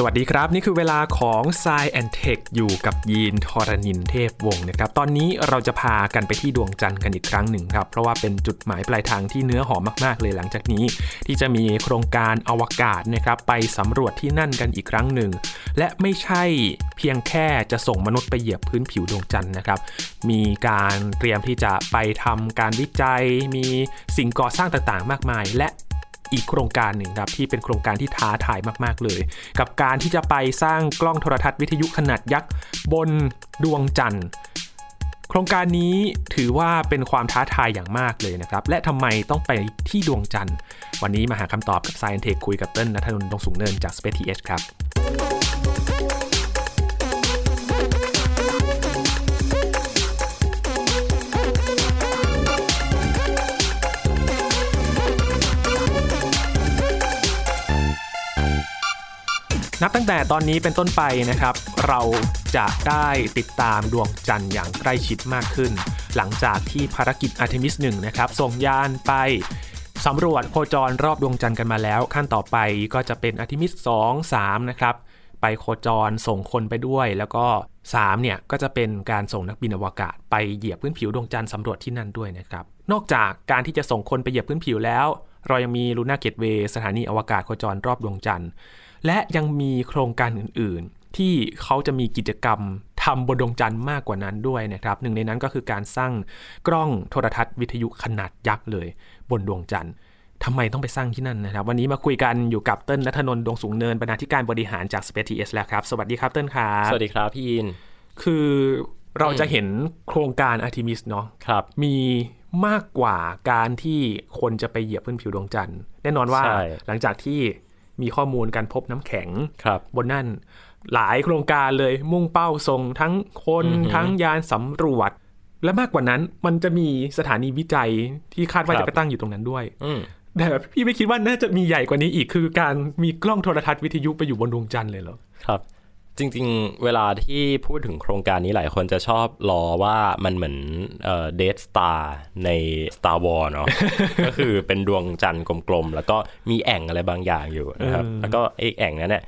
สวัสดีครับ นี่คือเวลาของ s ซแอนเทคอยู่กับยีนทรณินเทพวงศ์นะครับ ตอนนี้เราจะพากันไปที่ดวงจันทร์กันอีกครั้งหนึ่งครับ เพราะว่าเป็นจุดหมายปลายทางที่เนื้อหอมมาก ๆ เลยหลังจากนี้ ที่จะมีโครงการอวกาศนะครับ ไปสำรวจที่นั่นกันอีกครั้งหนึ่ง และไม่ใช่เพียงแค่จะส่งมนุษย์ไปเหยียบพื้นผิวดวงจันทร์นะครับ มีการเตรียมที่จะไปทำการวิจัย มีสิ่งก่อสร้างต่างๆ มากมาย และ อีกโครงการหนึ่งครับที่เป็นโครงการที่ท้าทายมาก ๆ เลย กับการที่จะไปสร้างกล้องโทรทัศน์วิทยุขนาดยักษ์บนดวงจันทร์ โครงการนี้ถือว่าเป็นความท้าทายอย่างมากเลยนะครับ และทำไมต้องไปที่ดวงจันทร์ วันนี้มาหาคำตอบกับ Science Tech คุยกับเติ้ลนัทนนท์ดงสูงเนินจาก Space TH ครับ นับตั้งแต่ตอนนี้เป็นต้นไปนะครับ เราจะได้ติดตามดวงจันทร์อย่างใกล้ชิดมากขึ้น หลังจากที่ภารกิจอาร์เทมิส1นะครับ ส่งยานไปสำรวจโคจรรอบดวงจันทร์กันมาแล้ว ขั้นต่อไปก็จะเป็นอาร์เทมิส2 3 นะครับ ไปโคจรส่งคนไปด้วย แล้วก็ 3 เนี่ย ก็จะเป็นการส่งนักบินอวกาศ ไปเหยียบพื้นผิวดวงจันทร์สำรวจที่นั่นด้วยนะครับ นอกจากการที่จะส่งคนไปเหยียบพื้นผิวแล้ว เรายังมี Lunar Gateway สถานีอวกาศโคจรรอบดวงจันทร์ และยังมีโครงการอื่นๆ ที่เขาจะมีกิจกรรมทำบนดวงจันทร์มากกว่านั้นด้วยนะครับ หนึ่งในนั้นก็คือการสร้างกล้องโทรทรรศน์วิทยุขนาดยักษ์เลย บนดวงจันทร์ทำไมต้องไปสร้างที่นั่นนะครับ วันนี้มาคุยกันอยู่กับเติ้ลนัทนนท์ดวงสูงเนินบรรณาธิการบริหารจาก Spaceth แล้วครับ สวัสดีครับเติ้ลครับสวัสดีครับพี่ยินคือเราจะเห็นโครงการอาร์ทิมิสเนาะครับ มีมากกว่าการที่คนจะไปเหยียบพื้นผิวดวงจันทร์แน่นอนว่าใช่หลังจากที่ มีข้อมูลการพบน้ำแข็งครับบนนั่นหลายโครงการเลยมุ่งเป้าส่งทั้งคนอือหือทั้งยานสำรวจ และมากกว่านั้นมันจะมีสถานีวิจัยที่คาดว่าครับจะไปตั้งอยู่ตรงนั้นด้วยอืมแต่พี่ไม่คิดว่าน่าจะมีใหญ่กว่านี้อีกคือการมีกล้องโทรทัศน์วิทยุไปอยู่บนดวงจันทร์เลยเหรอครับ จริงๆ เวลาที่พูดถึงโครงการนี้หลายคนจะชอบล้อว่ามันเหมือนเอ่อ Death Star ใน Star Wars เนาะก็คือเป็นดวงจันทร์กลมๆ แล้วก็มีแอ่งอะไรบางอย่างอยู่นะครับเออแล้วก็ไอ้แอ่งนั้นเนี่ย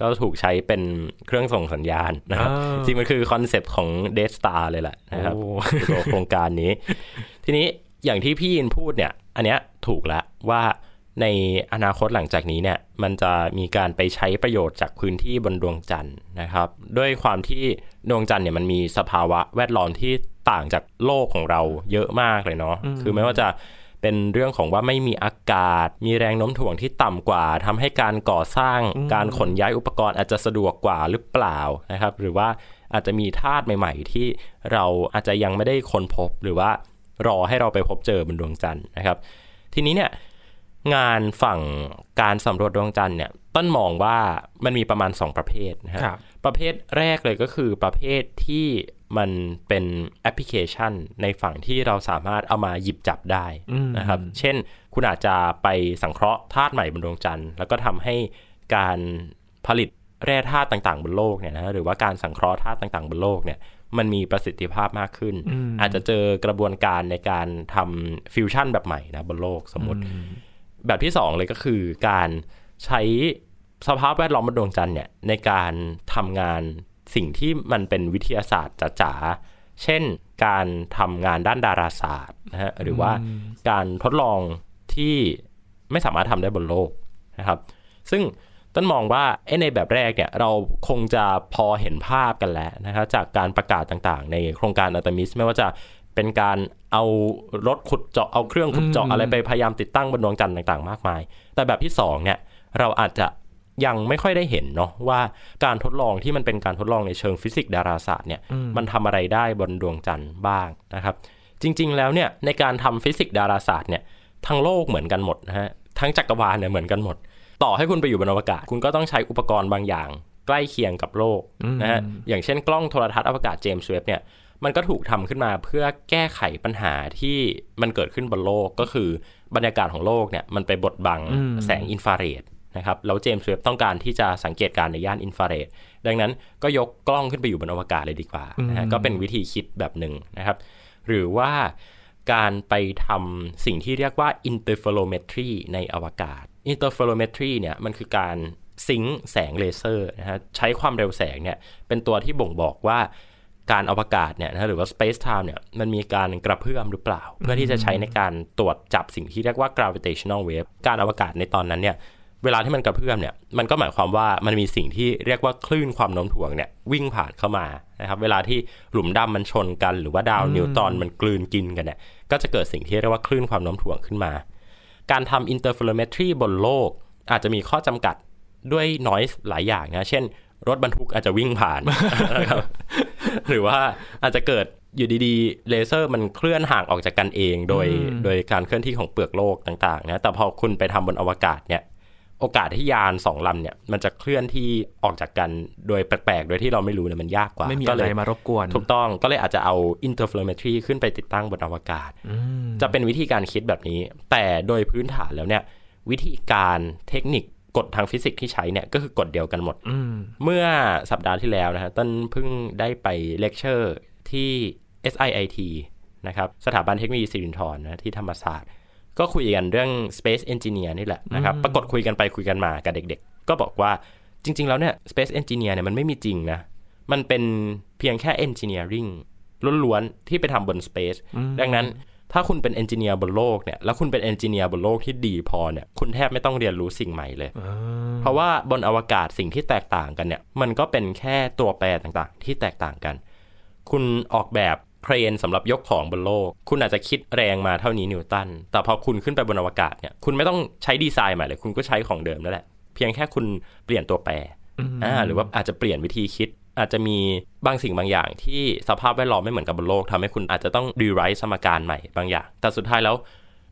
ก็ถูกใช้เป็นเครื่องส่งสัญญาณนะครับอ่าจริงมันคือคอนเซปต์ของ Death Star เลยแหละนะครับโอ้ตัวโครงการนี้ ทีนี้อย่างที่พี่ยินพูดเนี่ย อันเนี้ยถูกแล้วว่า ในอนาคตหลังจากนี้เนี่ยมันจะมีการไปใช้ประโยชน์จากพื้นที่บนดวงจันทร์นะครับ ด้วยความที่ดวงจันทร์เนี่ยมันมีสภาวะแวดล้อมที่ต่างจากโลกของเราเยอะมากเลยเนาะคือไม่ว่าจะเป็นเรื่องของว่าไม่มีอากาศ มีแรงโน้มถ่วงที่ต่ำกว่าทำให้การก่อสร้างการขนย้ายอุปกรณ์อาจจะสะดวกกว่าหรือเปล่านะครับ หรือว่าอาจจะมีธาตุใหม่ ๆ ที่เราอาจจะยังไม่ได้ค้นพบหรือว่ารอให้เราไปพบเจอบนดวงจันทร์นะครับ ทีนี้เนี่ย งานฝั่งการสำรวจดวงจันทร์เนี่ยต้นมองว่ามันมีประมาณ 2 ประเภทนะฮะครับประเภทแรกเลยก็คือประเภทที่มันเป็นแอปพลิเคชันในฝั่งที่เราสามารถเอามาหยิบจับได้อืมนะครับ เช่นคุณอาจจะไปสังเคราะห์ธาตุใหม่บนดวงจันทร์แล้วก็ทำให้การผลิตแร่ธาตุต่างๆ บนโลกเนี่ยนะหรือว่าการสังเคราะห์ธาตุต่างๆ บนโลกเนี่ยมันมีประสิทธิภาพมากขึ้นอืมอาจจะเจอกระบวนการในการทำฟิวชั่นแบบใหม่นะบนโลกสมมติ แบบที่สองเลยก็คือการใช้สภาพแวดล้อมบนดวงจันทร์เนี่ยในการทำงานสิ่งที่มันเป็นวิทยาศาสตร์จ๋าๆ เช่นการทำงานด้านดาราศาสตร์นะฮะหรือว่าการทดลองที่ไม่สามารถทำได้บนโลกนะครับ ซึ่งต้นมองว่าในแบบแรกเนี่ยเราคงจะพอเห็นภาพกันแล้วนะครับจากการประกาศต่างๆ ในโครงการอัตมิส ไม่ว่าจะ เป็นการเอารถขุดเจาะเอาเครื่องขุดเจาะอะไรไปพยายามติดตั้งบนดวงจันทร์ต่าง ๆ มากมาย แต่แบบที่สองเนี่ยเราอาจจะยังไม่ค่อยได้เห็นเนาะว่าการทดลองที่มันเป็นการทดลองในเชิงฟิสิกส์ดาราศาสตร์เนี่ยมันทำอะไรได้บนดวงจันทร์บ้างนะครับ จริง ๆ แล้วเนี่ยในการทำฟิสิกส์ดาราศาสตร์เนี่ยทั้งโลกเหมือนกันหมดนะฮะทั้งจักรวาลเนี่ยเหมือนกันหมด ต่อให้คุณไปอยู่บนอวกาศ คุณก็ต้องใช้อุปกรณ์บางอย่าง ใกล้เคียงกับโลกนะฮะอย่างเช่นกล้องโทรทัศน์อวกาศเจมส์เว็บเนี่ย มันก็ถูกทำขึ้นมาเพื่อแก้ไขปัญหาที่มันเกิดขึ้นบนโลกก็คือบรรยากาศของโลกเนี่ยมันไปบดบังแสงอินฟราเรดนะครับแล้วเจมส์เว็บต้องการที่จะสังเกตการณ์ในย่านอินฟราเรดดังนั้นก็ยกกล้องขึ้นไปอยู่บนอวกาศเลยดีกว่านะฮะก็เป็นวิธีคิดแบบหนึ่งนะครับ หรือว่าการไปทำสิ่งที่เรียกว่า interferometry ในอวกาศ interferometry เนี่ยมันคือการซิงค์แสงเลเซอร์นะฮะใช้ความเร็วแสงเนี่ยเป็นตัวที่บ่งบอกว่า การอวกาศเนี่ยนะหรือว่า space time เนี่ยมันมีการกระเพื่อมหรือเปล่า เพื่อที่จะใช้ในการตรวจจับสิ่งที่เรียกว่า gravitational wave การอวกาศในตอนนั้นเนี่ยเวลาที่มันกระเพื่อมเนี่ยมันก็หมายความว่ามันมีสิ่งที่เรียกว่าคลื่นความโน้มถ่วงเนี่ยวิ่งผ่านเข้ามานะครับเวลาที่หลุมดำมันชนกัน หรือว่าดาวนิวตอนมันกลืนกินกันเนี่ยก็จะเกิดสิ่งที่เรียกว่าคลื่นความโน้มถ่วงขึ้นมา การทำ interferometry บนโลก อาจจะมีข้อจำกัดด้วย noise หลายอย่างนะ เช่น รถบรรทุกอาจจะวิ่งผ่านนะครับ หรือว่าอาจจะเกิดอยู่ดีๆ เลเซอร์มันเคลื่อนห่างออกจากกันเองโดยโดยการเคลื่อนที่ของเปลือกโลกต่างๆนะแต่พอคุณไปทำบนอวกาศเนี่ยโอกาสที่ยานสองลำเนี่ยมันจะเคลื่อนที่ออกจากกันโดยแปลกๆ โดยที่เราไม่รู้เนี่ยมันยากกว่าไม่มีก็อะเลไรยมารบกวน ถูกต้องก็เลยอาจจะเอา interferometry ขึ้นไปติดตั้งบนอวกาศ จะเป็นวิธีการคิดแบบนี้ แต่โดยพื้นฐานแล้วเนี่ยวิธีการเทคนิค กฎทางฟิสิกส์ที่ใช้เนี่ยก็คือกฎเดียวกันหมดอืมเมื่อสัปดาห์ที่แล้วนะฮะเติ้ลเพิ่งได้ไปเลคเชอร์ที่ SIIT นะครับสถาบันเทคโนโลยีสิรินธรนะที่ธรรมศาสตร์ ก็คุยกันเรื่อง Space Engineer นี่แหละนะครับปรากฏคุยกันไปคุยกันมากับเด็กๆ ก็บอกว่าจริง ๆ แล้วเนี่ย Space Engineer เนี่ยมันไม่มีจริงนะ มันเป็นเพียงแค่ Engineering ล้วนๆ ที่ไปทำบน Space ดังนั้น ถ้าคุณเป็น engineer บนโลกเนี่ยแล้วคุณเป็น engineer บนโลกที่ดีพอเนี่ยคุณแทบไม่ต้องเรียนรู้สิ่งใหม่เลย เพราะว่าบนอวกาศสิ่งที่แตกต่างกันเนี่ยมันก็เป็นแค่ตัวแปรต่างๆ ที่แตกต่างกัน คุณออกแบบเครนสำหรับยกของบนโลก คุณอาจจะคิดแรงมาเท่านี้นิวตัน แต่พอคุณขึ้นไปบนอวกาศเนี่ยคุณไม่ต้องใช้ดีไซน์ใหม่เลย คุณก็ใช้ของเดิมนั่นแหละ เพียงแค่คุณเปลี่ยนตัวแปรอ่าหรือว่าอาจจะเปลี่ยนวิธีคิด อาจจะมีบางสิ่งบางอย่างที่สภาพแวดล้อมไม่เหมือนกับบนโลกทำให้คุณอาจจะต้อง rewrite สมการใหม่บางอย่าง แต่สุดท้ายแล้ว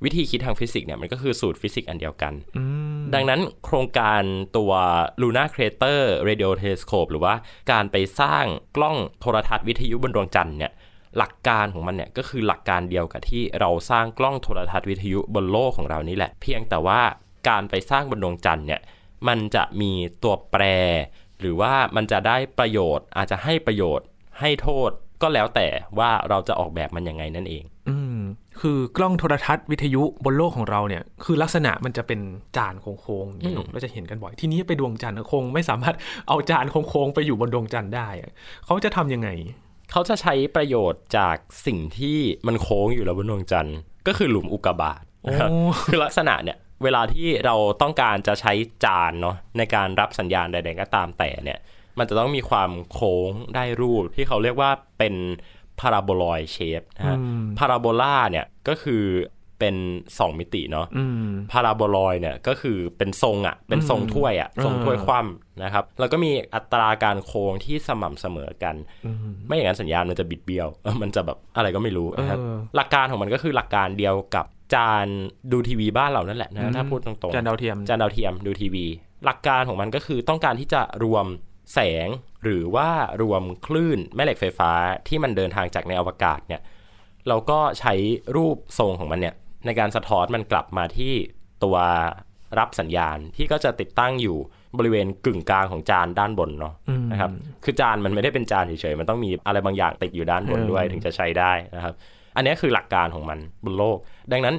วิธีคิดทางฟิสิกส์เนี่ยมันก็คือสูตรฟิสิกส์อันเดียวกัน ดังนั้นโครงการตัว Luna Crater Radio Telescope หรือว่าการไปสร้างกล้องโทรทรรศน์วิทยุบนดวงจันทร์เนี่ยหลักการของมันเนี่ยก็คือหลักการเดียวกับที่เราสร้างกล้องโทรทรรศน์วิทยุบนโลกของเรานี่แหละ เพียงแต่ว่าการไปสร้างบนดวงจันทร์เนี่ยมันจะมีตัวแปร หรือว่ามันจะได้ประโยชน์ อาจจะให้ประโยชน์ ให้โทษก็แล้วแต่ว่าเราจะออกแบบมันยังไงนั่นเอง อืมคือกล้องโทรทัศน์วิทยุบนโลกของเราเนี่ย คือลักษณะมันจะเป็นจานโค้งๆอย่างนี้เนอะเราจะเห็นกันบ่อย ที่นี้ไปดวงจันทร์คงไม่สามารถเอาจานโค้งๆไปอยู่บนดวงจันทร์ได้อะเขาจะทำยังไง เขาจะใช้ประโยชน์จากสิ่งที่มันโค้งอยู่แล้วบนดวงจันทร์ก็คือหลุมอุกกาบาตนะครับโอ้คือลักษณะเนี่ย เวลาที่เราต้องการจะใช้จานเนาะในการรับสัญญาณใดๆก็ตามแต่เนี่ย มันจะต้องมีความโค้งได้รูปที่เขาเรียกว่าเป็นพาราโบลอยเชฟนะฮะพาราโบลาเนี่ยก็คือเป็น 2 มิติเนาะอืมพาราโบลอยเนี่ยก็คือเป็นทรงอะ่ะเป็นทรงถ้วยอะ่ะทรงถ้วยคว่ำนะครับ แล้วก็มีอัตราการโค้งที่สม่ำเสมอกัน ไม่อย่างนั้นสัญญาณมันจะบิดเบี้ยว มันจะแบบอะไรก็ไม่รู้นะครับเออหลักการของมันก็คือหลักการเดียวกับ จานดูทีวีบ้านเรานั่นแหละนะถ้าพูดตรงๆจานดาวเทียมจานดาวเทียมดูทีวี หลักการของมันก็คือต้องการที่จะรวมแสงหรือว่ารวมคลื่นแม่เหล็กไฟฟ้าที่มันเดินทางจากในอวกาศเนี่ยเราก็ใช้รูปทรงของมันเนี่ยในการสะท้อนมันกลับมาที่ตัวรับสัญญาณที่ก็จะติดตั้งอยู่บริเวณกึ่งกลางของจานด้านบนเนาะนะครับคือจานมันไม่ได้เป็นจานเฉยๆมันต้องมีอะไรบางอย่างติดอยู่ด้านบนด้วยถึงจะใช้ได้นะครับ อันนี้คือหลักการของมันบนโลก ดังนั้น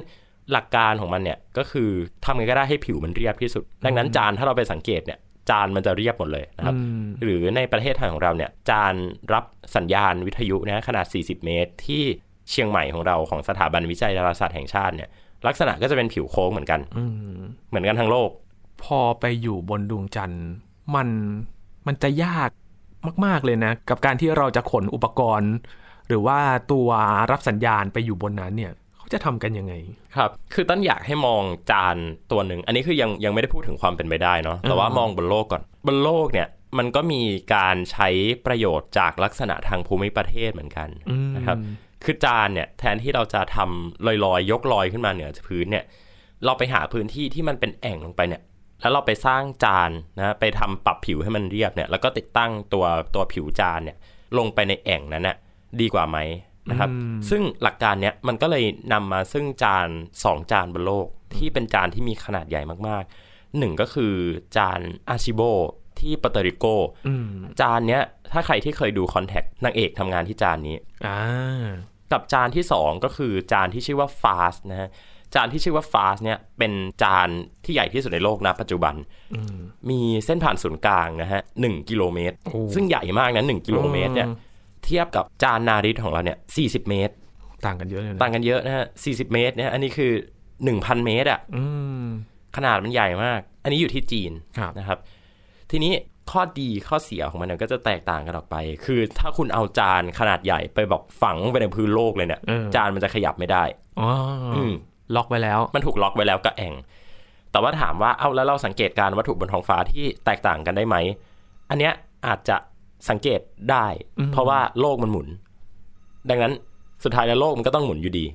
หลักการของมันเนี่ยก็คือทำไงก็ได้ให้ผิวมันเรียบที่สุด ดังนั้นจานถ้าเราไปสังเกตเนี่ยจานมันจะเรียบหมดเลยนะครับ หรือในประเทศไทยของเราเนี่ยจานรับสัญญาณวิทยุนะขนาด 40 เมตร ที่เชียงใหม่ของเราของสถาบันวิจัยดาราศาสตร์แห่งชาติเนี่ยลักษณะก็จะเป็นผิวโค้งเหมือนกันเหมือนกันทั้งโลก พอไปอยู่บนดวงจันทร์มันมันจะยากมาก ๆ เลยนะ กับการที่เราจะขนอุปกรณ์ หรือว่าตัวรับสัญญาณไปอยู่บนนั้นเนี่ยเขาจะทำกันยังไง ครับ คือต้นอยากให้มองจานตัวหนึ่ง อันนี้คือยังยังไม่ได้พูดถึงความเป็นไปได้เนาะแต่ว่ามองบนโลกก่อนบนโลกเนี่ยมันก็มีการใช้ประโยชน์จากลักษณะทางภูมิประเทศเหมือนกันนะครับคือจานเนี่ยแทนที่เราจะทำลอยๆยกลอยขึ้นมาเหนือพื้นเนี่ยเราไปหาพื้นที่ที่มันเป็นแอ่งลงไปเนี่ยแล้วเราไปสร้างจานนะไปทำปรับผิวให้มันเรียบเนี่ยแล้วก็ติดตั้งตัวตัวผิวจานเนี่ยลงไปในแอ่งนั้นน่ะ ดีกว่าไหมนะครับ ซึ่งหลักการเนี้ยมันก็เลยนำมาซึ่งจานสองจานบนโลก ที่เป็นจานที่มีขนาดใหญ่มากๆหนึ่งก็คือจานอาชิโบที่ปาเตอริโกอืมจานเนี้ยถ้าใครที่เคยดูคอนแทคนางเอกทำงานที่จานนี้อ่ากับจานที่2ก็คือจานที่ชื่อว่า fast นะฮะจานที่ชื่อว่าฟาสเนี่ยเป็นจานที่ใหญ่ที่สุดในโลกนะปัจจุบันมีเส้นผ่านศูนย์กลางนะฮะหนึ่งกิโลเมตรโอ้ซึ่งใหญ่มากนะหนึ่งกิโลเมตรเนี่ยอืม เทียบกับจานนาริตของเราเนี่ยสี่สิบเมตร ต่างกันเยอะเลยนะต่างกันเยอะนะฮะสี่สิบเมตรเนี่ยอันนี้คือหนึ่งพันเมตรอะอืมขนาดมันใหญ่มาก อันนี้อยู่ที่จีนครับนะครับ ทีนี้ข้อดีข้อเสียของมันเนี่ยก็จะแตกต่างกันออกไป คือถ้าคุณเอาจานขนาดใหญ่ไปแบบฝังไปในพื้นโลกเลยเนี่ยเออจานมันจะขยับไม่ได้อ๋อออืมล็อกไว้แล้ว มันถูกล็อกไว้แล้วกับแอ่งแต่ว่าถามว่าเอาแล้วเราสังเกตการณ์วัตถุบนท้องฟ้าที่แตกต่างกันได้ไหม อันเนี้ยอาจจะ สังเกตได้อืมเพราะว่าโลกมันหมุน ดังนั้นสุดท้ายแล้วโลกมันก็ต้องหมุนอยู่ดี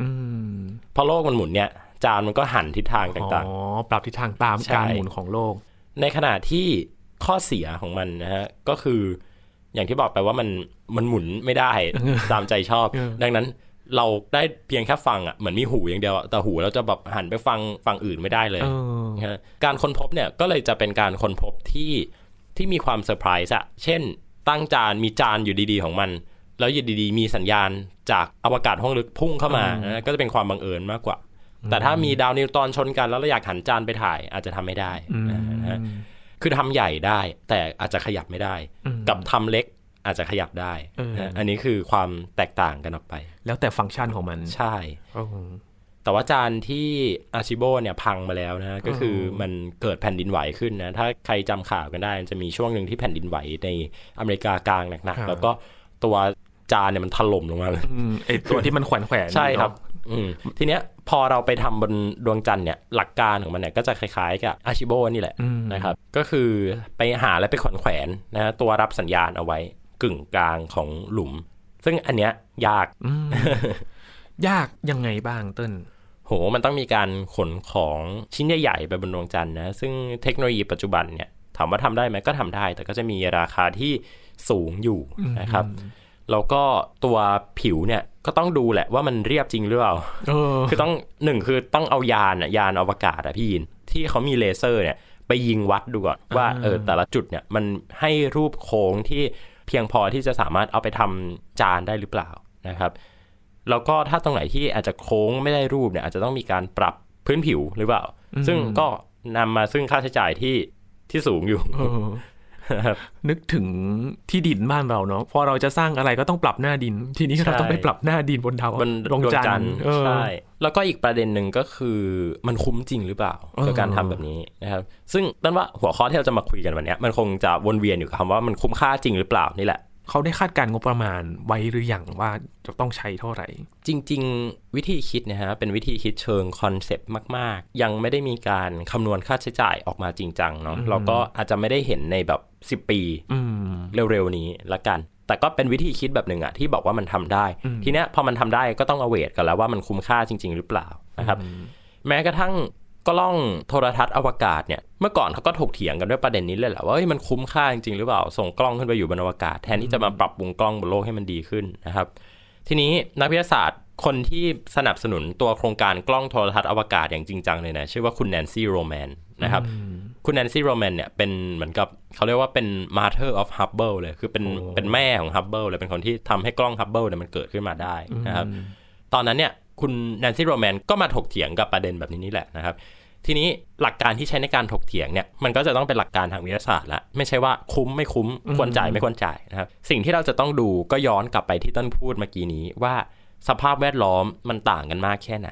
อืมเพราะโลกมันหมุนเนี่ยจานมันก็หันทิศทางต่างอ๋อปรับทิศทางตามใช่การหมุนของโลกๆในขณะที่ข้อเสียของมันนะฮะก็คืออย่างที่บอกไปว่ามันมันหมุนไม่ได้ตามใจชอบเออดังนั้นเราได้เพียงแค่ฟังอะเหมือนมีหูอย่างเดียวอะแต่หูเราจะแบบหันไปฟังฝั่งอื่นไม่ได้เลยเออนะฮะการค้นพบเนี่ยก็เลยจะเป็นการค้นพบที่ ที่มีความเซอร์ไพรส์อะเช่น ตั้งจานมีจานอยู่ดีๆของมัน แล้วอยู่ดีๆ มีสัญญาณจากอวกาศห้องลึกพุ่งเข้ามาอืมนะก็จะเป็นความบังเอิญมากกว่า แต่ถ้ามีดาวนิวตอนชนกันแล้วเราอยากหันจานไปถ่ายอาจจะทำไม่ได้อืมนะฮะคือทำใหญ่ได้ แต่อาจจะขยับไม่ได้อืมกับทำเล็กอาจจะขยับได้เออนะอันนี้คือความแตกต่างกันออกไป แล้วแต่ฟังก์ชันของมัน ใช่โอ้ แต่ว่าจานที่อาชิโบเนี่ยพังมาแล้วนะก็คือมันเกิดแผ่นดินไหวขึ้นนะ ถ้าใครจำข่าวกันได้มันจะมีช่วงหนึ่งที่แผ่นดินไหวในอเมริกากลางหนักๆแล้วก็ตัวจานเนี่ยมันถล่มลงมาเลยอืมไอตัวที่มันแขวนแขวนใช่ครับอืมทีเนี้ยพอเราไปทำบนดวงจันทร์เนี่ยหลักการของมันเนี่ยก็จะคล้ายๆกับอาชิโบนี่แหละอืมนะครับ ก็คือไปหาแล้วไปแขวนแขวนนะฮะตัวรับสัญญาณเอาไว้กึ่งกลางของหลุม ซึ่งอันเนี้ยยากอืมยากยังไงบ้างเติ้ล โหมันต้องมีการขนของชิ้นใหญ่ๆไปบนดวงจันทร์นะซึ่งเทคโนโลยีปัจจุบันเนี่ยถามว่าทำได้ไหมก็ทำได้ แต่ก็จะมีราคาที่สูงอยู่นะครับแล้วก็ตัวผิวเนี่ยก็ต้องดูแหละว่ามันเรียบจริงหรือเปล่าเออคือต้องหนึ่งคือต้องเอายานอะยานอวกาศอะพี่ยินที่เขามีเลเซอร์เนี่ยไปยิงวัดดูก่อนว่าอ่าเออแต่ละจุดเนี่ยมันให้รูปโค้งที่เพียงพอที่จะสามารถเอาไปทำจานได้หรือเปล่านะครับ แล้วก็ถ้าตรงไหนที่อาจจะโค้งไม่ได้รูปเนี่ยอาจจะต้องมีการปรับพื้นผิวหรือเปล่า ซึ่งก็นำมาซึ่งค่าใช้จ่ายที่ที่สูงอยู่เออนึกถึงที่ดินบ้านเราเนาะพอเราจะสร้างอะไรก็ต้องปรับหน้าดิน ทีนี้เราใช่ต้องไปปรับหน้าดินบนดาวบนดวงจันทร์เออใช่แล้วก็อีกประเด็นหนึ่งก็คือมันคุ้มจริงหรือเปล่าเออกับการทำแบบนี้นะครับซึ่งนั่นว่าหัวข้อที่เราจะมาคุยกันวันเนี้ยมันคงจะวนเวียนอยู่กับคำว่ามันคุ้มค่าจริงหรือเปล่านี่แหละ เขาได้คาดการณ์งบประมาณไว้หรือยังว่าจะต้องใช้เท่าไหร่ จริง ๆ วิธีคิดนะฮะเป็นวิธีคิดเชิงคอนเซปต์มาก ๆ ยังไม่ได้มีการคำนวณค่าใช้จ่ายออกมาจริงจังเนาะเราก็อาจจะไม่ได้เห็นในแบบ 10 ปีอืมเร็วๆนี้ละกัน แต่ก็เป็นวิธีคิดแบบหนึ่งอะที่บอกว่ามันทำได้อืมทีเนี้ยพอมันทำได้ก็ต้องเอา weight กันแล้วว่ามันคุ้มค่าจริง ๆ หรือเปล่านะครับ แม้กระทั่ง กล้องโทรทรรศน์อวกาศเนี่ยเมื่อก่อนเขาก็ถกเถียงกันด้วยประเด็นนี้เลยแหละว่าเฮ้ยมันคุ้มค่าจริงๆหรือเปล่าส่งกล้องขึ้นไปอยู่บนอวกาศ แทนที่จะมาปรับปรุงกล้องบนโลกให้มันดีขึ้นนะครับ ทีนี้นักวิทยาศาสตร์คนที่สนับสนุนตัวโครงการกล้องโทรทัศน์อวกาศอย่างจริงจังเลยนะชื่อว่าคุณแนนซี่โรแมนนะครับคุณแนนซี่โรแมนเนี่ยเป็นเหมือนกับเขาเรียกว่าเป็น mother of Hubble เลยคือเป็นโอ้เป็นแม่ของ Hubble เลยเป็นคนที่ทำให้กล้อง Hubble เนี่ยมันเกิดขึ้นมาได้นะครับตอนนั้นเนี่ย คุณแนนซี่โรแมนก็มาถกเถียงกับประเด็นแบบนี้นี่แหละนะครับ ทีนี้หลักการที่ใช้ในการถกเถียงเนี่ยมันก็จะต้องเป็นหลักการทางวิทยาศาสตร์ละไม่ใช่ว่าคุ้มไม่คุ้มควรจ่ายไม่ควรจ่ายนะครับ สิ่งที่เราจะต้องดูก็ย้อนกลับไปที่เติ้ลพูดเมื่อกี้นี้ว่าสภาพแวดล้อมมันต่างกันมากแค่ไหน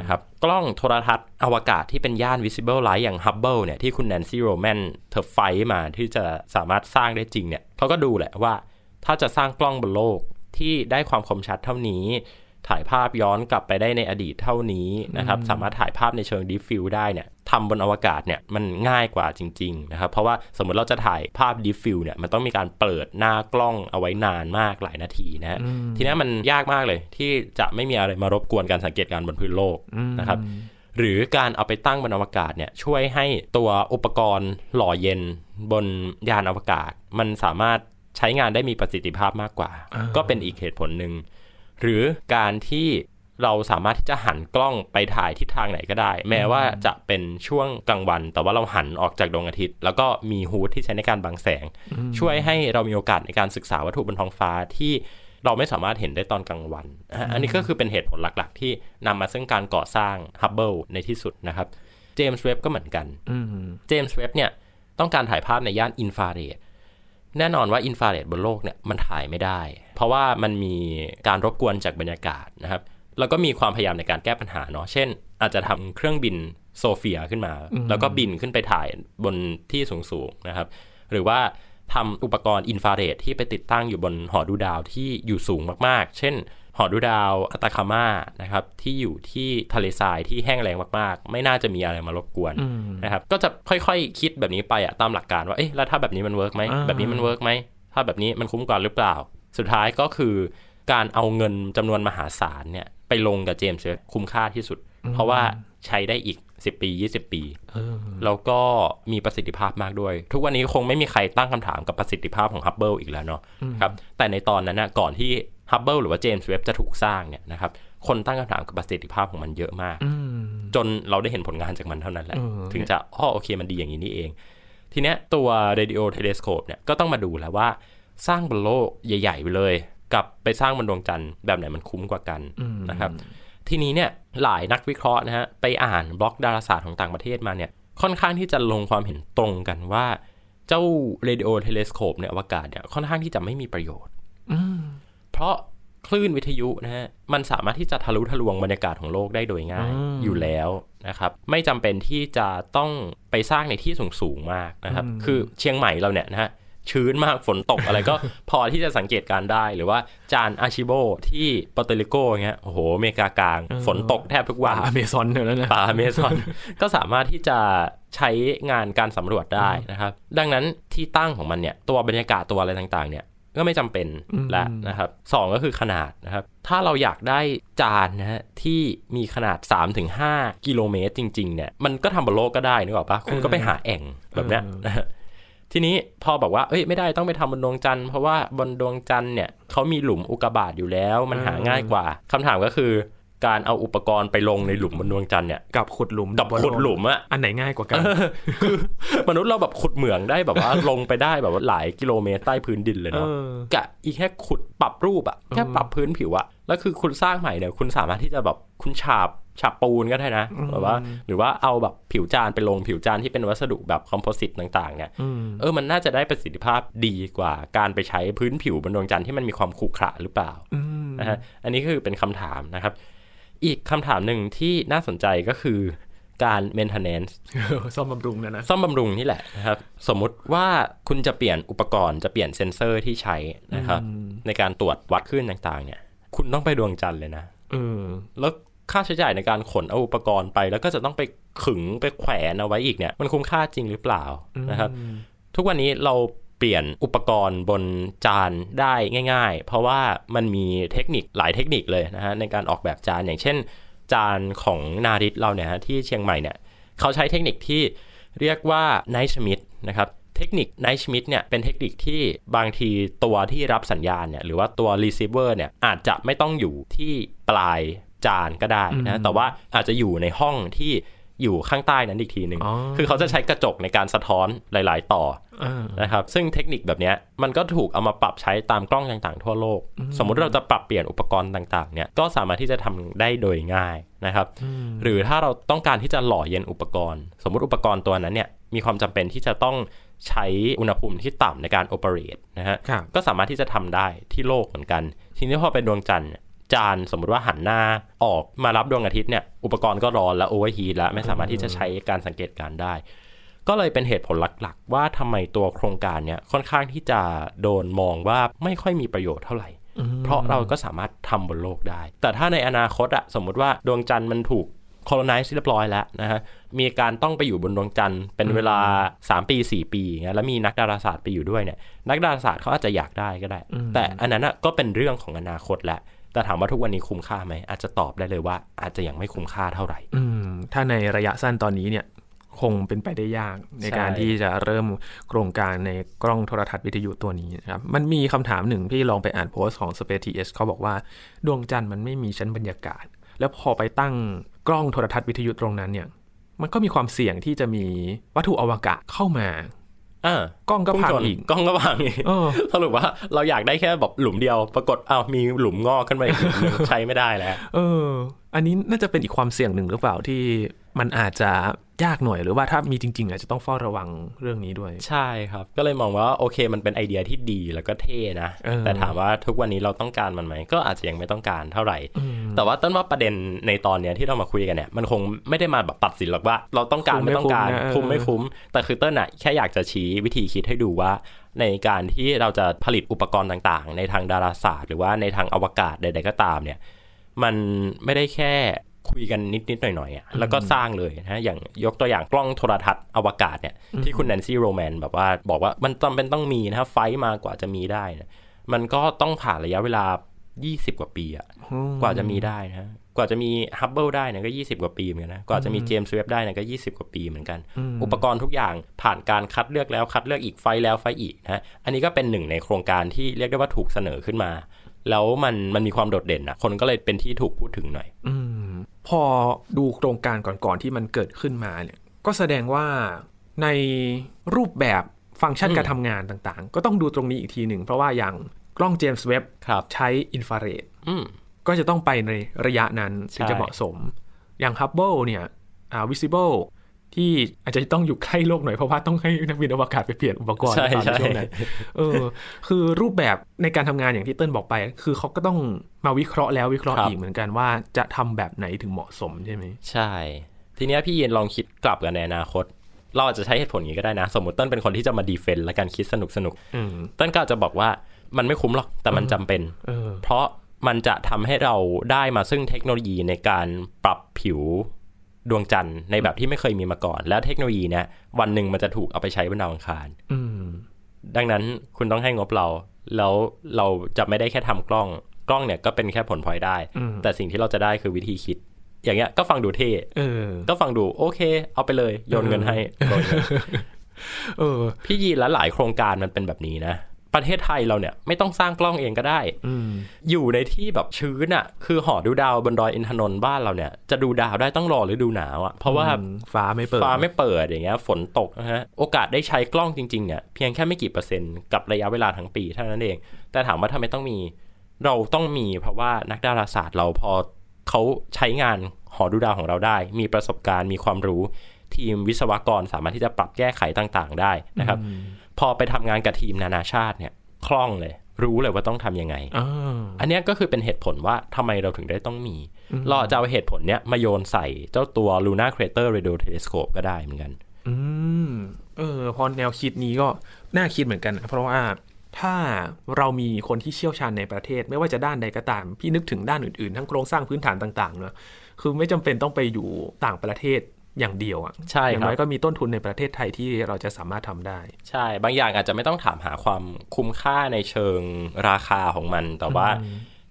นะครับ กล้องโทรทรรศน์อวกาศที่เป็นย่าน visible light อย่าง Hubble เนี่ยที่คุณแนนซี่โรแมนเธอ fight มาที่จะสามารถสร้างได้จริงเนี่ยเขาก็ดูแหละว่า ถ้าจะสร้างกล้องบนโลกที่ได้ความคมชัดเท่านี้ ถ่ายภาพย้อนกลับไปได้ในอดีตเท่านี้นะครับ สามารถถ่ายภาพในเชิง deep field ได้เนี่ยทำบนอวกาศเนี่ยมันง่ายกว่าจริงๆนะครับ เพราะว่าสมมติเราจะถ่ายภาพ deep field เนี่ยมันต้องมีการเปิดหน้ากล้องเอาไว้นานมากหลายนาทีนะฮะทีนี้มันยากมากเลยที่จะไม่มีอะไรมารบกวนการสังเกตการณ์บนพื้นโลกนะครับหรือการเอาไปตั้งบนอวกาศเนี่ยช่วยให้ตัวอุปกรณ์หล่อเย็นบนยานอวกาศ มันสามารถใช้งานได้มีประสิทธิภาพมากกว่าอ่าก็เป็นอีกเหตุผลหนึ่ง หรือการที่เราสามารถที่จะหันกล้องไปถ่ายทิศทางไหนก็ได้ แม้ว่าจะเป็นช่วงกลางวัน แต่ว่าเราหันออกจากดวงอาทิตย์ แล้วก็มีฮูดที่ใช้ในการบังแสง ช่วยให้เรามีโอกาสในการศึกษาวัตถุบนท้องฟ้าที่เราไม่สามารถเห็นได้ตอนกลางวันอะอันนี้ก็คือเป็นเหตุผลหลักๆ ที่นำมาซึ่งการก่อสร้างฮับเบิลในที่สุดนะครับ เจมส์เว็บก็เหมือนกันอืมเจมส์เว็บเนี่ยต้องการถ่ายภาพในย่านอินฟราเรด แน่นอนว่าอินฟราเรดบนโลกเนี่ยมันถ่ายไม่ได้ เพราะว่ามันมีการรบกวนจากบรรยากาศนะครับแล้วก็มีความพยายามในการแก้ปัญหาเนาะเช่น อาจจะทำเครื่องบิน SOFIA ขึ้นมา แล้วก็บินขึ้นไปถ่ายบนที่สูงๆนะครับ หรือว่าทำอุปกรณ์อินฟราเรดที่ไปติดตั้งอยู่บนหอดูดาวที่อยู่สูงมากๆ เช่น หอดูดาวอัตาคามานะครับที่อยู่ที่ทะเลทรายที่แห้งแล้งมากๆ ไม่น่าจะมีอะไรมารบกวนนะครับก็จะค่อยๆ คิดแบบนี้ไปอะตามหลักการว่าเอ๊ะแล้วถ้าแบบนี้มัน work ไหมอ่าแบบนี้มัน work ไหมถ้าแบบนี้มันคุ้มกว่าหรือเปล่า สุดท้ายก็คือการเอาเงินจำนวนมหาศาลเนี่ยไปลงกับเจมส์เว็บคุ้มค่าที่สุด เพราะว่าใช้ได้อีก 10 ปี 20 ปีเออแล้วก็มีประสิทธิภาพมากด้วย ทุกวันนี้คงไม่มีใครตั้งคำถามกับประสิทธิภาพของฮับเบิลอีกแล้วเนาะครับแต่ในตอนนั้นนะก่อนที่ ฮับเบิลหรือว่าเจมส์เว็บจะถูกสร้างเนี่ยนะครับคนตั้งคำถามกับประสิทธิภาพของมันเยอะมากอืมจนเราได้เห็นผลงานจากมันเท่านั้นแหละเออถึงจะอ๋อโอเคมันดีอย่างนี้นี่เอง ทีเนี้ยตัว radio telescope เนี่ยก็ต้องมาดูแล้วว่า สร้างบนโลกใหญ่ ๆ ไปเลย กับไปสร้างบนดวงจันทร์แบบไหนมันคุ้มกว่ากันนะครับ ทีนี้เนี่ยหลายนักวิเคราะห์นะฮะไปอ่านบล็อกดาราศาสตร์ของต่างประเทศมาเนี่ยค่อนข้างที่จะลงความเห็นตรงกันว่า เจ้า radio telescope ในอวกาศเนี่ยค่อนข้างที่จะไม่มีประโยชน์เพ ราะคลื่นวิทยุนะฮะมันสามารถที่จะทะลุทะลวงบรรยากาศของโลกได้โดยง่ายอืมอยู่แล้วนะครับ ไม่จำเป็นที่จะต้องไปสร้างในที่สูงสูงๆมากนะครับ คือเชียงใหม่เราเนี่ยนะฮะชื้นมากฝนตกอะไรก็พอที่จะสังเกตการณ์ได้หรือว่าจานอาชิโบที่ปอเตริโกเงี้ยโอ้โหอเมริกากลาง ฝนตกแทบทุกวันป่าอเมซอนเท่านั้นนะป่าอเมซอน ก็สามารถที่จะใช้งานการสำรวจได้นะครับ ดังนั้นที่ตั้งของมันเนี่ยตัวบรรยากาศตัวอะไรต่างๆเนี่ย ก็ไม่จำเป็นแล้วนะครับสองก็คือขนาดนะครับ ถ้าเราอยากได้จานนะฮะที่มีขนาด 3-5 กิโลเมตรจริง ๆ เนี่ย มันก็ทำบนโลกก็ได้นึกออกปะคุณก็ไปหาแอ่งแบบเนี้ยนะฮะทีนี้พอบอกว่า เอ้ย ไม่ได้ต้องไปทำบนดวงจันทร์ เพราะว่าบนดวงจันทร์เนี่ยเขามีหลุมอุกกาบาตอยู่แล้ว มันหาง่ายกว่าคำถามก็คือ การเอาอุปกรณ์ไปลงในหลุมบนดวงจันทร์เนี่ยกับขุดหลุมกับขุดหลุมอะอันไหนง่ายกว่ากันคือมนุษย์เราแบบขุดเหมืองได้แบบว่าลงไปได้แบบว่าหลายกิโลเมตรใต้พื้นดินเลยเอเนาะอกะอีแค่ขุดปรับรูปอะแค่ปรับพื้นผิวอะแล้วคือคุณสร้างใหม่เนี่ยคุณสามารถที่จะแบบคุณฉาบฉาบปูนก็ได้นะแบบว่า หรือว่าเอาแบบผิวจานไปลงผิวจานที่เป็นวัสดุแบบคอมโพสิตต่างๆเนี่ยอืมเออมันน่าจะได้ประสิทธิภาพดีกว่าการไปใช้พื้นผิวบนดวงจันทร์ที่มันมีความขรุขระหรือเปล่าอืมนะฮะอันนี้คือเป็นคำถามนะครับ อีกคำถามหนึ่งที่น่าสนใจก็คือการ maintenance ซ่อมบำรุงนะนะซ่อมบำรุงนี่แหละนะครับ สมมุติว่าคุณจะเปลี่ยนอุปกรณ์จะเปลี่ยนเซ็นเซอร์ที่ใช้นะครับ ในการตรวจวัดคลื่นต่างๆ เนี่ย คุณต้องไปดวงจันทร์เลยนะเออแล้วค่าใช้จ่ายในการขนเอาอุปกรณ์ไป แล้วก็จะต้องไปขึงไปแขวนเอาไว้อีกเนี่ย มันคุ้มค่าจริงหรือเปล่านะครับ ทุกวันนี้เรา เปลี่ยนอุปกรณ์บนจานได้ง่าย ๆ เพราะว่ามันมีเทคนิคหลายเทคนิคเลยนะฮะในการออกแบบจานอย่างเช่น จานของนาริตเราเนี่ยฮะที่เชียงใหม่เนี่ยเขาใช้เทคนิคที่เรียกว่าไนชมิดนะครับเทคนิคไนชมิดเนี่ยเป็นเทคนิคที่บางทีตัวที่รับสัญญาณเนี่ยหรือว่าตัว receiver เนี่ยอาจจะไม่ต้องอยู่ที่ปลายจานก็ได้นะแต่ว่าอาจจะอยู่ในห้องที่ อยู่ข้างใต้นั้นอีกทีหนึ่งอ๋อคือเขาจะใช้กระจกในการสะท้อนหลาย ๆ ต่อเออนะครับ ซึ่งเทคนิคแบบเนี้ยมันก็ถูกเอามาปรับใช้ตามกล้องต่าง ๆ ทั่วโลก สมมุติเราจะปรับเปลี่ยนอุปกรณ์ต่าง ๆ เนี่ย ก็สามารถที่จะทำได้โดยง่ายนะครับ หรือถ้าเราต้องการที่จะหล่อเย็นอุปกรณ์ สมมุติอุปกรณ์ตัวนั้นเนี่ย มีความจำเป็นที่จะต้องใช้อุณหภูมิที่ต่ำในการโอเปเรตนะฮะครับก็สามารถที่จะทำได้ที่โลกเหมือนกัน ทีนี้พอเป็นดวงจันทร์เนี่ย จานสมมุติว่าหันหน้าออกมารับดวงอาทิตย์เนี่ยอุปกรณ์ก็ร้อนและโอเวอร์ฮีทแล้วไม่สามารถที่จะใช้การสังเกตการณ์ได้ ก็เลยเป็นเหตุผลหลักๆ ว่าทำไมตัวโครงการเนี่ยค่อนข้างที่จะโดนมองว่าไม่ค่อยมีประโยชน์เท่าไหร่ เพราะเราก็สามารถทำบนโลกได้ แต่ถ้าในอนาคตอะสมมุติว่าดวงจันทร์มันถูก colonize เรียบร้อยแล้วนะฮะ มีการต้องไปอยู่บนดวงจันทร์เป็นเวลา 3 ปี 4 ปีอย่างเงี้ยแล้วมีนักดาราศาสตร์ไปอยู่ด้วยเนี่ย นักดาราศาสตร์เขาอาจจะอยากได้ก็ได้ แต่อันนั้นอะก็เป็นเรื่องของอนาคตแล้ว แต่ถามว่าทุกวันนี้คุ้มค่าไหม อาจจะตอบได้เลยว่า อาจจะยังไม่คุ้มค่าเท่าไหร่ อืม ถ้าในระยะสั้นตอนนี้เนี่ย คงเป็นไปได้ยากในการที่จะเริ่มโครงการในกล้องโทรทัศน์วิทยุตัวนี้นะครับ มันมีคำถามหนึ่งพี่ลองไปอ่านโพสต์ของ Space TS เขาบอกว่า ดวงจันทร์มันไม่มีชั้นบรรยากาศ แล้วพอไปตั้งกล้องโทรทัศน์วิทยุตรงนั้นเนี่ย มันก็มีความเสี่ยงที่จะมีวัตถุอวกาศเข้ามา กล้องก็พังพุ่ชนอีกกล้องก็พังอีกเออสรุปว่าเราอยากได้แค่แบบหลุมเดียว ปรากฏอ้าวมีหลุมงอกขึ้นมาอีกหลุมหนึงใช้ไม่ได้แล้วเออ อันนี้น่าจะเป็นอีกความเสี่ยงหนึ่งหรือเปล่าที่ มันอาจจะยากหน่อยหรือว่าถ้ามีจริง ๆ อาจจะต้องเฝ้าระวังเรื่องนี้ด้วย ใช่ครับ ก็เลยมองว่าโอเคมันเป็นไอเดียที่ดีแล้วก็เท่นะเออแต่ถามว่าทุกวันนี้เราต้องการมันไหม ก็อาจจะยังไม่ต้องการเท่าไหร่ แต่ว่าต้นว่าประเด็นในตอนเนี้ยที่เรามาคุยกันเนี่ย มันคงไม่ได้มาแบบตัดสินหรอกว่า เราต้องการไม่ต้องการคุ้มไม่คุ้มนะเออคุ้มไม่คุ้มแต่คือเต้นอะแค่อยากจะชี้วิธีคิดให้ดูว่า ในการที่เราจะผลิตอุปกรณ์ต่างๆ ในทางดาราศาสตร์ หรือว่าในทางอวกาศใด ๆ ก็ตามเนี่ย มันไม่ได้แค่ คุยกันนิดๆหน่อยๆอะแล้วก็สร้างเลยนะอย่างยกตัวอย่างกล้องโทรทัศน์อวกาศเนี่ยที่คุณแนนซี่โรแมนแบบว่าบอกว่ามันจำเป็นต้องมีนะครับไฟท์มากว่าจะมีได้นะมันก็ต้องผ่านระยะเวลา 20 กว่าปีอะกว่าจะมีได้นะกว่าจะมีฮับเบิลได้เนี่ยก็ 20 กว่าปีเหมือนกันนะ กว่าจะมีเจมส์เว็บได้เนี่ยก็ 20 กว่าปีเหมือนกัน อุปกรณ์ทุกอย่างผ่านการคัดเลือกแล้วคัดเลือกอีกไฟท์แล้วไฟท์อีกนะ อันนี้ก็เป็นหนึ่งในโครงการที่เรียกได้ว่าถูกเสนอขึ้นมา แล้วมันมันมีความโดดเด่นอะคนก็เลยเป็นที่ถูกพูดถึงหน่อย อืม พอดูโครงการก่อนๆที่มันเกิดขึ้นมาเนี่ย ก็แสดงว่าในรูปแบบฟังก์ชันอืมการทำงานต่างๆ ก็ต้องดูตรงนี้อีกทีหนึ่ง เพราะว่าอย่างกล้องเจมส์เว็บครับใช้อินฟราเรดอืมก็จะต้องไปในระยะนั้นถึงใช่จะเหมาะสม อย่างฮับเบิลเนี่ยอ่า visible ที่อาจจะต้องอยู่ใกล้โลกหน่อยเพราะว่าต้องให้นักบินอวกาศไปเปลี่ยนอุปกรณ์ใช่หรือเปล่าใช่ในช่วงนั้นเออ คือรูปแบบในการทำงานอย่างที่เติ้ลบอกไป คือเขาก็ต้องมาวิเคราะห์แล้ววิเคราะห์อีกเหมือนกันว่าจะทำแบบไหนถึงเหมาะสมใช่ไหมใช่ ทีเนี้ยพี่เย็นลองคิดกลับกันในอนาคต เราอาจจะใช้เหตุผลนี้ก็ได้นะ สมมติเต้นเป็นคนที่จะมาดีเฟนต์และการคิดสนุกสนุกอืมๆเต้นก็อาจจะบอกว่ามันไม่คุ้มหรอกแต่มันจำเป็นเออเพราะมันจะทำให้เราได้มาซึ่งเทคโนโลยีในการปรับผิว ดวงจันทร์ในแบบที่ไม่เคยมีมาก่อน แล้วเทคโนโลยีเนี้ยวันหนึ่งมันจะถูกเอาไปใช้บนดาวอังคารอืมดังนั้นคุณต้องให้งบเรา แล้วเราจะไม่ได้แค่ทำกล้อง กล้องเนี่ยก็เป็นแค่ผลพลอยได้อืมแต่สิ่งที่เราจะได้คือวิธีคิด อย่างเงี้ยก็ฟังดูเท่เออก็ฟังดูโอเค เอาไปเลยโยนเงินให้โยนเงินเออพี่ยีนและหลายโครงการมันเป็นแบบนี้นะ ประเทศไทยเราเนี่ยไม่ต้องสร้างกล้องเองก็ได้อืมอยู่ในที่แบบชื้นอะ่ะ คือหอดูดาวบนดอยอินทนนท์บ้านเราเนี่ยจะดูดาวได้ต้องรอฤดูหนาวอะ่ะเพราะว่าอืมฟ้าไม่เปิดฟ้าไม่เปิดอย่างเงี้ยฝนตกนะฮะโอกาสได้ใช้กล้องจริงๆเนี่ยเพียงแค่ไม่กี่เปอร์เซ็นต์กับระยะเวลาทั้งปีเท่านั้นเอง แต่ถามว่าทำไมต้องมี เราต้องมีเพราะว่านักดาราศาสตร์เราพอเขาใช้งานหอดูดาวของเราได้ มีประสบการณ์มีความรู้ทีมวิศวกรสามารถที่จะปรับแก้ไขต่างๆ ได้นะครับ พอไปทำงานกับทีมนานาชาติเนี่ยคล่องเลย รู้เลยว่าต้องทำยังไงอ่าอันเนี้ยก็คือเป็นเหตุผลว่าทำไมเราถึงได้ต้องมีเราอาจจะเอาเหตุผลเนี้ยมาโยนใส่เจ้าตัว Luna Crater Radio Telescope ก็ได้เหมือนกัน อืมเออพอแนวคิดนี้ก็น่าคิดเหมือนกันนะเพราะว่าถ้าเรามีคนที่เชี่ยวชาญในประเทศ ไม่ว่าจะด้านใดก็ตาม พี่นึกถึงด้านอื่นๆ ทั้งโครงสร้างพื้นฐานต่างๆเนอะคือไม่จำเป็นต้องไปอยู่ต่างประเทศ อย่างเดียวอะใช่อย่างครับน้อยก็มีต้นทุนในประเทศไทยที่เราจะสามารถทำได้ ใช่ บางอย่างอาจจะไม่ต้องถามหาความคุ้มค่าในเชิงราคาของมัน แต่ว่า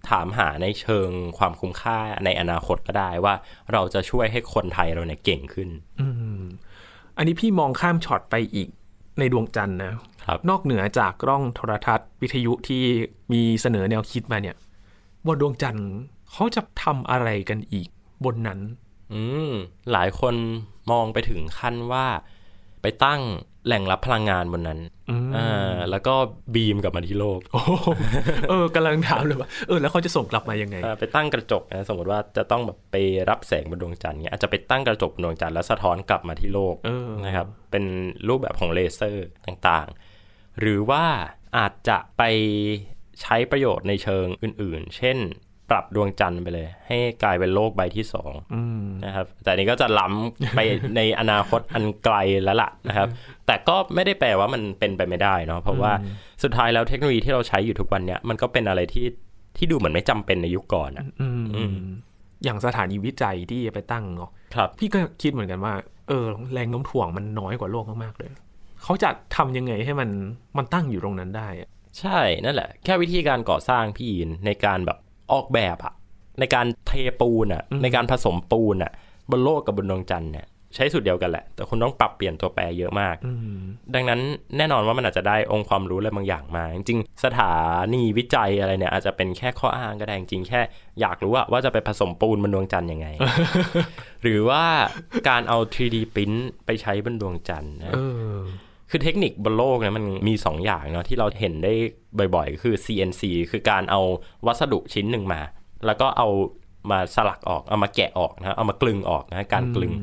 ถามหาในเชิงความคุ้มค่าในอนาคตก็ได้ว่า เราจะช่วยให้คนไทยเราเนี่ยเก่งขึ้น อืมอันนี้พี่มองข้ามช็อตไปอีกในดวงจันทร์นะครับ นอกเหนือจากกล้องโทรทัศน์ วิทยุที่มีเสนอแนวคิดมาเนี่ยบนดวงจันทร์เขาจะทำอะไรกันอีกบนนั้น อืมหลายคนมองไปถึงขั้นว่า ไปตั้งแหล่งรับพลังงานบนนั้นอืมอ่าแล้วก็บีมกลับมาที่โลกโอ้โหเออกำลังถามเลยว่าเออแล้วเขาจะส่งกลับมายังไงเอ่อไปตั้งกระจกนะสมมติว่าจะต้องแบบไปรับแสงบนดวงจันทร์เนี้ยอาจจะไปตั้งกระจกบนดวงจันทร์แล้วสะท้อนกลับมาที่โลกเออนะครับ เป็นรูปแบบของเลเซอร์ต่างๆ หรือว่าอาจจะไปใช้ประโยชน์ในเชิงอื่นๆ เช่น ปรับดวงจันทร์ไปเลย ให้กลายเป็นโลกใบที่สองอืมนะครับ แต่อันนี้ก็จะล้ำไปในอนาคตอันไกลแล้วล่ะนะครับ แต่ก็ไม่ได้แปลว่ามันเป็นไปไม่ได้เนาะเพราะว่าสุดท้ายแล้วเทคโนโลยีที่เราใช้อยู่ทุกวันเนี้ยมันก็เป็นอะไรที่ที่ดูเหมือนไม่จำเป็นในยุคก่อนอะอืมอืมอย่างสถานีวิจัยที่ไปตั้งเนาะครับ พี่ก็คิดเหมือนกันว่า เออ แรงโน้มถ่วงมันน้อยกว่าโลกมากๆเลยเขาจะทำยังไงให้มันมันตั้งอยู่ตรงนั้นได้อะใช่นั่นแหละ แค่วิธีการก่อสร้างพี่อินในการแบบ ออกแบบอะในการเทปูนอะในการผสมปูนอะบนโลกกับบนดวงจันทร์เนี่ยใช้สูตรเดียวกันแหละ แต่คุณต้องปรับเปลี่ยนตัวแปรเยอะมากอืมดังนั้นแน่นอนว่ามันอาจจะได้องค์ความรู้อะไรบางอย่างมา จริงๆ สถานีวิจัยอะไรเนี่ยอาจจะเป็นแค่ข้ออ้างก็ได้จริงๆแค่ อยากรู้ว่าว่าจะไปผสมปูนบนดวงจันทร์ยังไง หรือว่าการเอา 3D ปริ้นไปใช้บนดวงจันทร์นะเออ คือเทคนิคบนโลกเนี่ยมันมี 2 อย่างเนาะที่เราเห็นได้บ่อยๆ คือ CNC คือการเอาวัสดุชิ้นหนึ่งมา แล้วก็เอา มาสลักออกเอามาแกะออกนะเอามากลึงออกนะการกลึง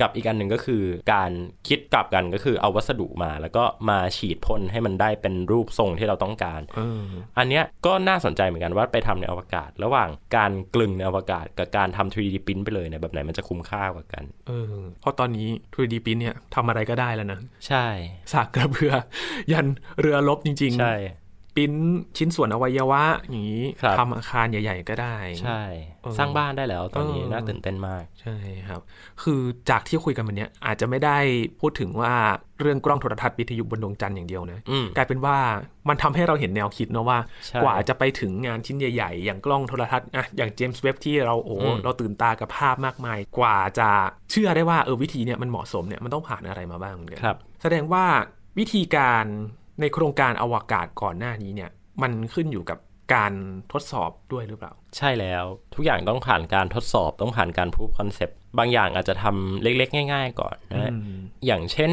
กับอีกอันหนึ่งก็คือการคิดกลับกันก็คือเอาวัสดุมา แล้วก็มาฉีดพ่นให้มันได้เป็นรูปทรงที่เราต้องการเอออันเนี้ยก็น่าสนใจเหมือนกันว่าไปทำในอวกาศ ระหว่างการกลึงในอวกาศ กับการทำ 3D พิมพ์ไปเลยเนี่ยแบบไหนมันจะคุ้มค่ากว่ากัน เออเพราะตอนนี้ 3D พิมพ์เนี่ยทำอะไรก็ได้แล้วนะ ใช่ สากกระเบือ ยันเรือรบจริงใช่ๆ ปริ้นชิ้นส่วนอวัยวะอย่างนี้ครับทำอาคารใหญ่ ๆ ก็ได้ ใช่เออสร้างบ้านได้แล้วตอนนี้เออน่าตื่นเต้นมาก ใช่ครับ คือจากที่คุยกันวันเนี้ยอาจจะไม่ได้พูดถึงว่าเรื่องกล้องโทรทัศน์วิทยุบนดวงจันทร์อย่างเดียวนะอืมกลายเป็นว่ามันทำให้เราเห็นแนวคิดเนอะว่าใช่กว่าจะไปถึงงานชิ้นใหญ่ ๆ อย่างกล้องโทรทัศน์อะอย่างเจมส์เว็บที่เราโอ้อืมเราตื่นตากับภาพมากมาย กว่าจะเชื่อได้ว่าเออวิธีเนี่ยมันเหมาะสมเนี่ยมันต้องผ่านอะไรมาบ้างเหมือนกัครับแสดงว่าวิธีการ ในโครงการอวกาศก่อนหน้านี้เนี่ย มันขึ้นอยู่กับการทดสอบด้วยหรือเปล่า ใช่แล้วทุกอย่างต้องผ่านการทดสอบต้องผ่านการ proof concept บางอย่างอาจจะทำเล็กๆ ง่าย ๆ ก่อนนะอย่างเช่น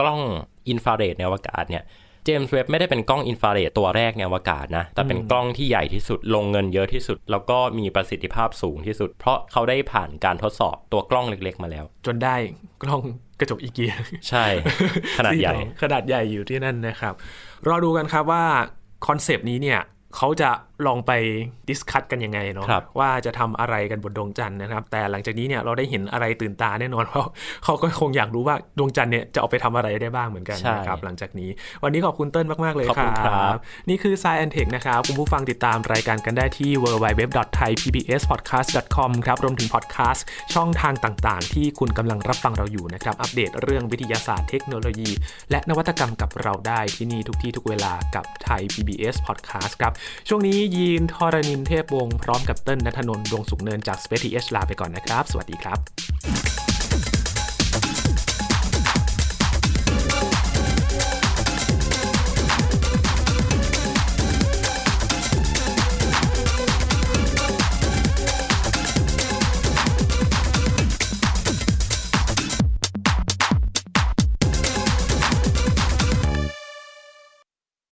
กล้องอินฟราเรดในอวกาศเนี่ยเจมส์เว็บไม่ได้เป็นกล้องอินฟราเรดตัวแรกในอวกาศนะ แต่เป็นกล้องที่ใหญ่ที่สุด ลงเงินเยอะที่สุด แล้วก็มีประสิทธิภาพสูงที่สุด เพราะเขาได้ผ่านการทดสอบตัวกล้องเล็กๆมาแล้ว จนได้กล้อง กระจกอีเกียใช่ ขนาดใหญ่ ขนาดใหญ่อยู่ที่นั่นนะครับ รอดูกันครับว่าคอนเซปต์นี้เนี่ยเขาจะ ลองไป discuss กันยังไงเนาะครับว่าจะทำอะไรกันบนดวงจันทร์นะครับ แต่หลังจากนี้เนี่ยเราได้เห็นอะไรตื่นตาแน่นอนเพราะเขาก็คงอยากรู้ว่าดวงจันทร์เนี่ยจะเอาไปทำอะไรได้บ้างเหมือนกันใช่นะครับหลังจากนี้ วันนี้ขอบคุณเติ้ลมาก ๆ เลยขอบคุณครับ ครับนี่คือ Science and Tech นะครับ คุณผู้ฟังติดตามรายการกันได้ที่ www.thaipbspodcast.com ครับรวมถึงพอดแคสต์ช่องทางต่างๆ ที่คุณกำลังรับฟังเราอยู่นะครับอัปเดตเรื่องวิทยาศาสตร์เทคโนโลยี และนวัตกรรมกับเราได้ที่นี่ทุกที่ทุกเวลากับไทย PBS Podcast ครับช่วงนี้ยีนทรณินเทพวงศ์พร้อมกับเติ้ลนัทนนท์ดวงสุขเนินจาก Space TH ลาไปก่อนนะครับ สวัสดีครับ